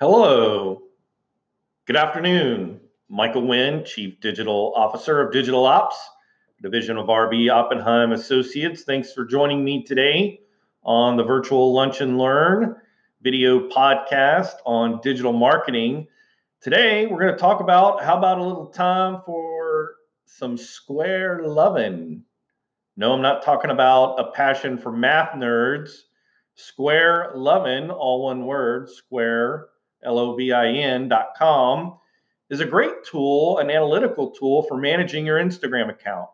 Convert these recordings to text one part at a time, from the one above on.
Hello. Good afternoon. Michael Wynn, Chief Digital Officer of Digital Ops, Division of RB Oppenheim Associates. Thanks for joining me today on the virtual Lunch and Learn video podcast on digital marketing. Today, we're going to talk about how about a little time for some square loving. No, I'm not talking about a passion for math nerds. Square loving, all one word, square L-O-V-I-N.com, is a great tool, an analytical tool for managing your Instagram account.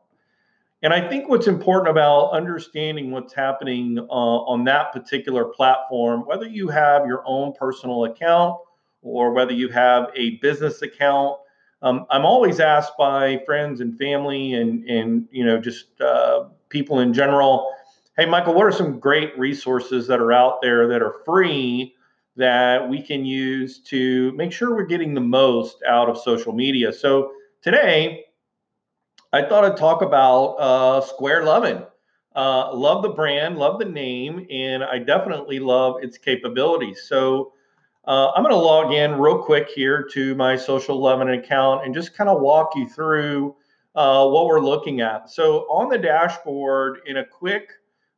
And I think what's important about understanding what's happening uh, on that particular platform, whether you have your own personal account or whether you have a business account, um, I'm always asked by friends and family and and you know just uh, people in general, hey Michael, what are some great resources that are out there that are free that we can use to make sure we're getting the most out of social media. So today, I thought I'd talk about uh, Square Lovin'. Uh, love the brand, love the name, and I definitely love its capabilities. So uh, I'm going to log in real quick here to my Social Lovin' account and just kind of walk you through uh, what we're looking at. So on the dashboard, in a quick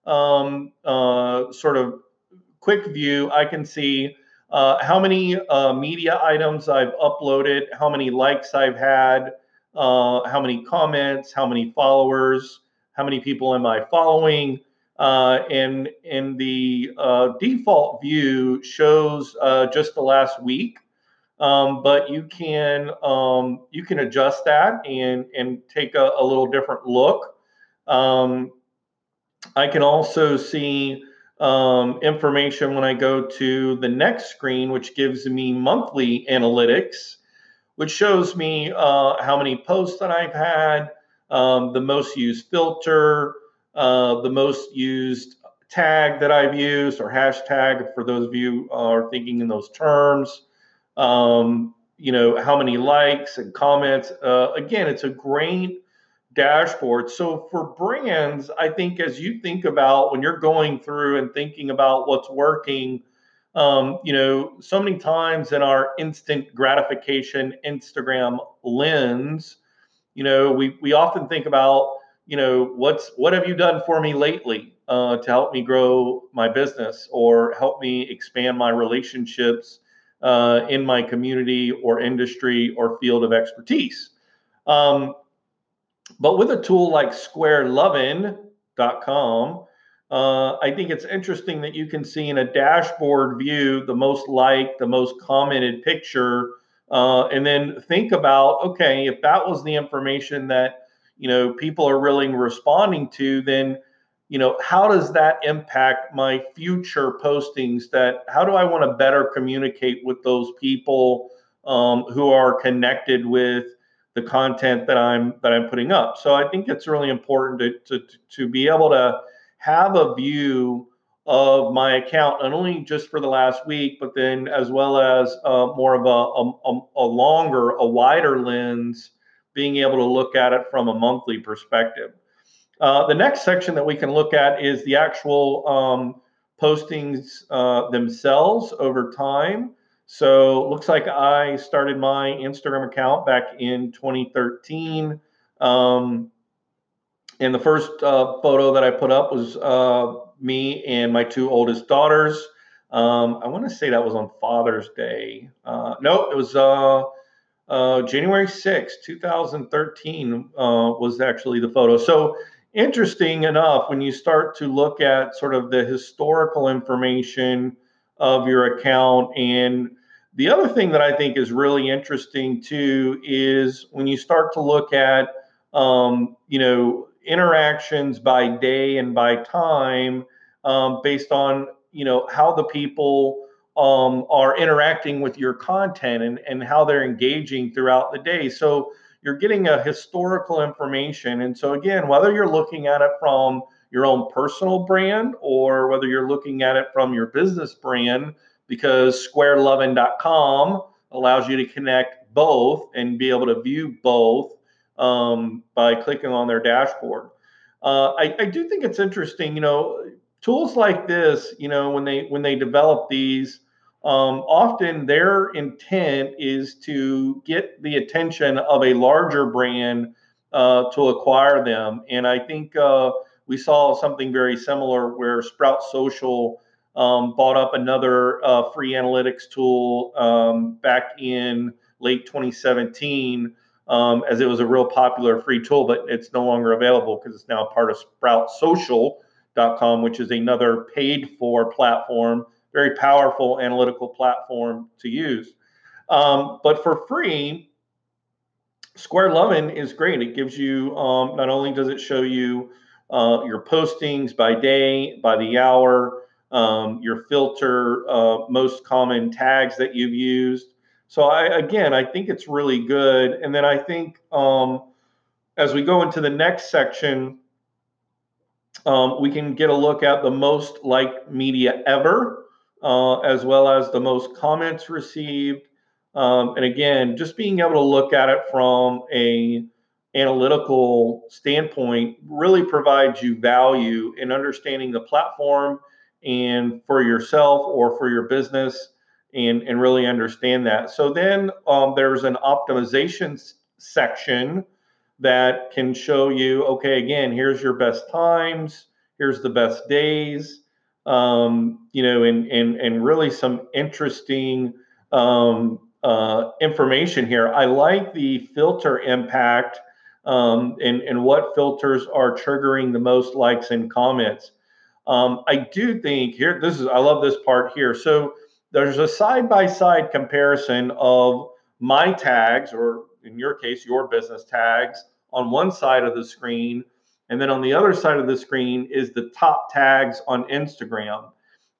um, uh, sort of quick view, I can see uh, how many uh, media items I've uploaded, how many likes I've had, uh, how many comments, how many followers, how many people am I following. Uh, and in the uh, default view shows uh, just the last week, um, but you can um, you can adjust that and and take a, a little different look. Um, I can also see um, information when I go to the next screen, which gives me monthly analytics, which shows me uh, how many posts that I've had, um, the most used filter, uh, the most used tag that I've used or hashtag for those of you are thinking in those terms. Um, you know, how many likes and comments. Uh, again, it's a great dashboard. So for brands, I think as you think about when you're going through and thinking about what's working, um, you know, so many times in our instant gratification Instagram lens, you know, we we often think about, you know, what's what have you done for me lately uh, to help me grow my business or help me expand my relationships uh, in my community or industry or field of expertise. Um, but with a tool like squarelovin.com, uh, I think it's interesting that you can see in a dashboard view the most liked, the most commented picture, uh, and then think about okay, if that was the information that you know people are really responding to, then you know how does that impact my future postings? That how do I want to better communicate with those people um, who are connected with the content that I'm that I'm putting up. So I think it's really important to to to be able to have a view of my account not only just for the last week, but then as well as uh, more of a, a, a longer, a wider lens, being able to look at it from a monthly perspective. Uh, the next section that we can look at is the actual um, postings uh, themselves over time. So looks like I started my Instagram account back in 2013. Um, and the first uh, photo that I put up was uh, me and my two oldest daughters. Um, I want to say that was on Father's Day. Uh, no, it was uh, uh, January 6, 2013 uh, was actually the photo. So interesting enough, when you start to look at sort of the historical information of your account and the other thing that I think is really interesting too is when you start to look at, um, you know, interactions by day and by time um, based on, you know, how the people um, are interacting with your content and, and how they're engaging throughout the day. So you're getting a historical information. And so, again, whether you're looking at it from your own personal brand or whether you're looking at it from your business brand, because squarelovin.com allows you to connect both and be able to view both um, by clicking on their dashboard. Uh, I, I, do think it's interesting, you know, tools like this, you know, when they when they develop these, um, often their intent is to get the attention of a larger brand uh, to acquire them. And I think uh, we saw something very similar where Sprout Social um, bought up another uh, free analytics tool um, back in late 2017 um, as it was a real popular free tool, but it's no longer available because it's now part of SproutSocial.com, which is another paid for platform, very powerful analytical platform to use. Um, but for free, Square Lovin is great. It gives you um, not only does it show you uh, your postings by day, by the hour, um, your filter, uh, most common tags that you've used. So I again, I think it's really good. And then I think um, as we go into the next section, um, we can get a look at the most liked media ever, uh, as well as the most comments received. Um, and again, just being able to look at it from a analytical standpoint really provides you value in understanding the platform and for yourself or for your business and, and really understand that. So then um, there's an optimization section that can show you, okay, again, here's your best times, here's the best days, um, you know, and, and, and really some interesting um, uh, information here. I like the filter impact um, and, and what filters are triggering the most likes and comments. Um, I do think here, this is, I love this part here. So there's a side by side comparison of my tags, or in your case, your business tags, on one side of the screen. And then on the other side of the screen is the top tags on Instagram.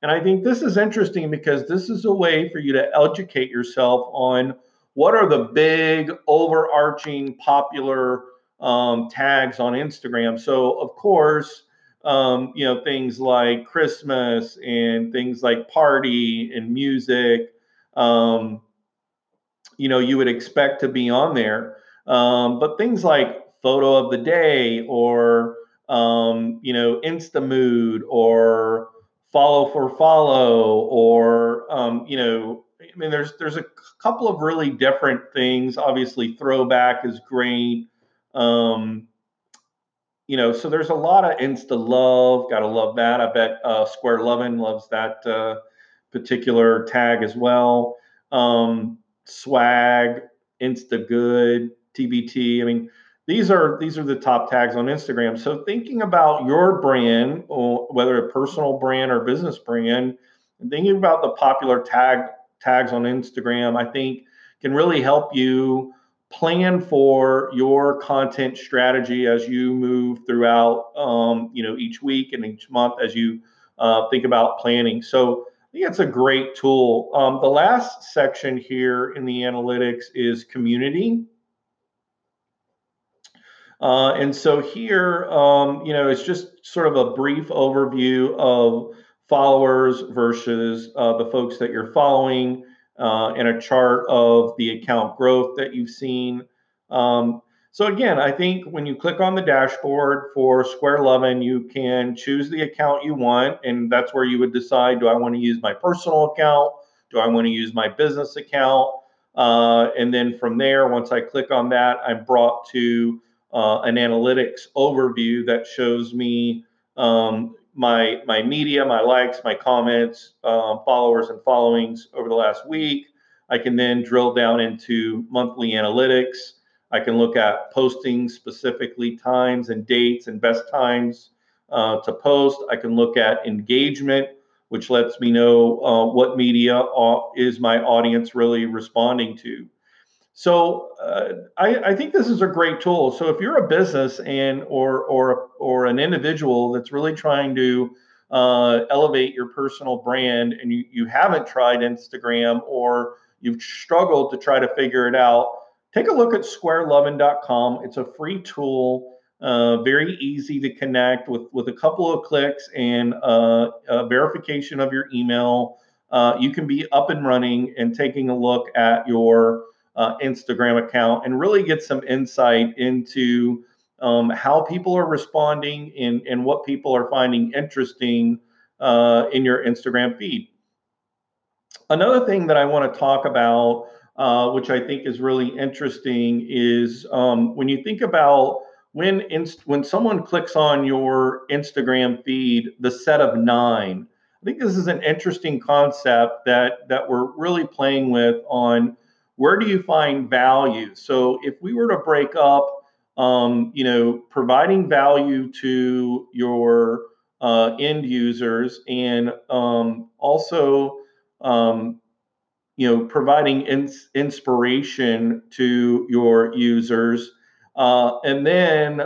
And I think this is interesting because this is a way for you to educate yourself on what are the big overarching popular um, tags on Instagram. So, of course, um, you know, things like Christmas and things like party and music, um, you know, you would expect to be on there. Um, but things like photo of the day or, um, you know, Insta mood or follow for follow or, um, you know, I mean, there's there's a couple of really different things. Obviously, throwback is great. Um, you know, so there's a lot of Insta love. Gotta love that. I bet uh, Square Lovin loves that uh, particular tag as well. Um, swag, Insta good, TBT. I mean, these are these are the top tags on Instagram. So thinking about your brand, whether a personal brand or business brand, and thinking about the popular tag tags on Instagram, I think can really help you plan for your content strategy as you move throughout um, you know each week and each month as you uh, think about planning. So i think it's a great tool. Um, the last section here in the analytics is community. Uh, and so here um, you know it's just sort of a brief overview of followers versus uh, the folks that you're following uh, and a chart of the account growth that you've seen. Um, so again, I think when you click on the dashboard for Square Lovin, you can choose the account you want, and that's where you would decide: Do I want to use my personal account? Do I want to use my business account? Uh, and then from there, once I click on that, I'm brought to uh, an analytics overview that shows me um, my my media, my likes, my comments, um, followers, and followings over the last week. I can then drill down into monthly analytics. I can look at posting specifically times and dates and best times uh, to post. I can look at engagement, which lets me know uh, what media uh, is my audience really responding to. So uh, I, I, think this is a great tool. So if you're a business and or or or an individual that's really trying to uh, elevate your personal brand and you, you haven't tried Instagram or you've struggled to try to figure it out, take a look at squarelovin.com. It's a free tool, uh, very easy to connect with with a couple of clicks and uh, verification of your email. Uh, you can be up and running and taking a look at your uh, Instagram account and really get some insight into um, how people are responding and, and what people are finding interesting uh, in your Instagram feed. Another thing that I want to talk about, uh, which I think is really interesting, is um, when you think about when inst- when someone clicks on your Instagram feed, the set of nine. I think this is an interesting concept that that we're really playing with on where do you find value. So if we were to break up, um, you know, providing value to your uh, end users and um, also um, you know providing ins- inspiration to your users uh, and then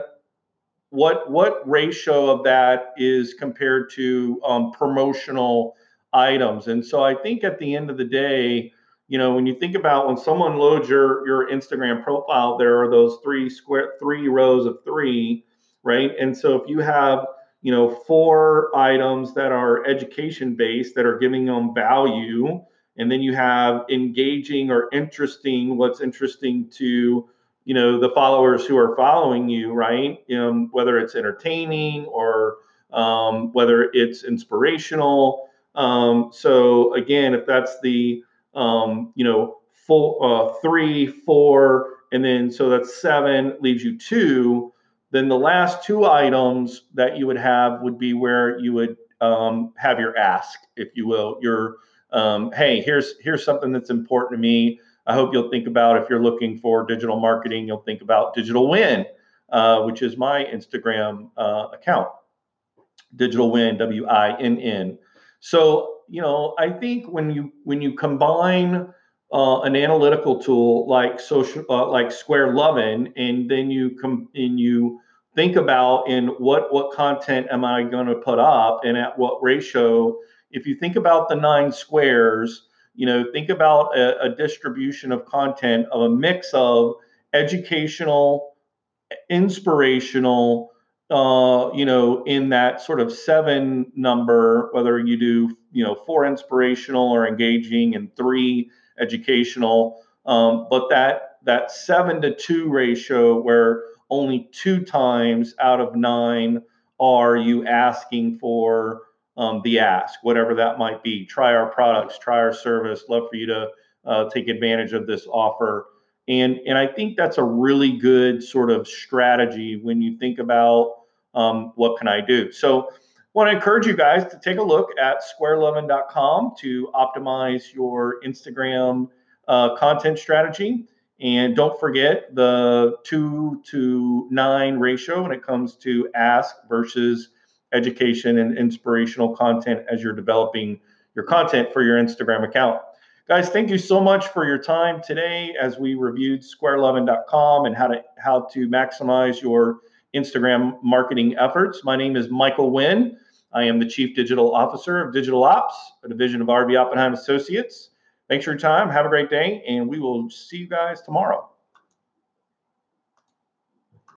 what what ratio of that is compared to um, promotional items and so i think at the end of the day you know when you think about when someone loads your your instagram profile there are those three square three rows of three right? And so if you have you know four items that are education based that are giving them value and then you have engaging or interesting what's interesting to you know the followers who are following you right? Um, whether it's entertaining or um, whether it's inspirational. Um, so again if that's the um, you know full uh, three four and then so that's seven leaves you two then the last two items that you would have would be where you would um, have your ask if you will your um, hey here's here's something that's important to me I hope you'll think about if you're looking for digital marketing, you'll think about Digital Win, uh, which is my Instagram uh, account. Digital Win, W I N N. So you know, I think when you when you combine uh, an analytical tool like social uh, like Square Lovin, and then you come and you think about in what what content am I going to put up and at what ratio. If you think about the nine squares, you know, think about a, a distribution of content of a mix of educational, inspirational, uh, you know, in that sort of seven number, whether you do, you know, four inspirational or engaging and three educational, um, but that that seven to two ratio where only two times out of nine are you asking for um, the ask, whatever that might be. Try our products, try our service. Love for you to uh, take advantage of this offer. And, and I think that's a really good sort of strategy when you think about um, what can I do. So, want to encourage you guys to take a look at squarelovin.com to optimize your Instagram uh, content strategy. And don't forget the two to nine ratio when it comes to ask versus education and inspirational content as you're developing your content for your Instagram account. Guys, thank you so much for your time today as we reviewed squarelovin.com and how to how to maximize your Instagram marketing efforts. My name is Michael Wynn. I am the Chief Digital Officer of Digital Ops, a division of RB Oppenheim Associates. Thanks for your time. Have a great day, and we will see you guys tomorrow.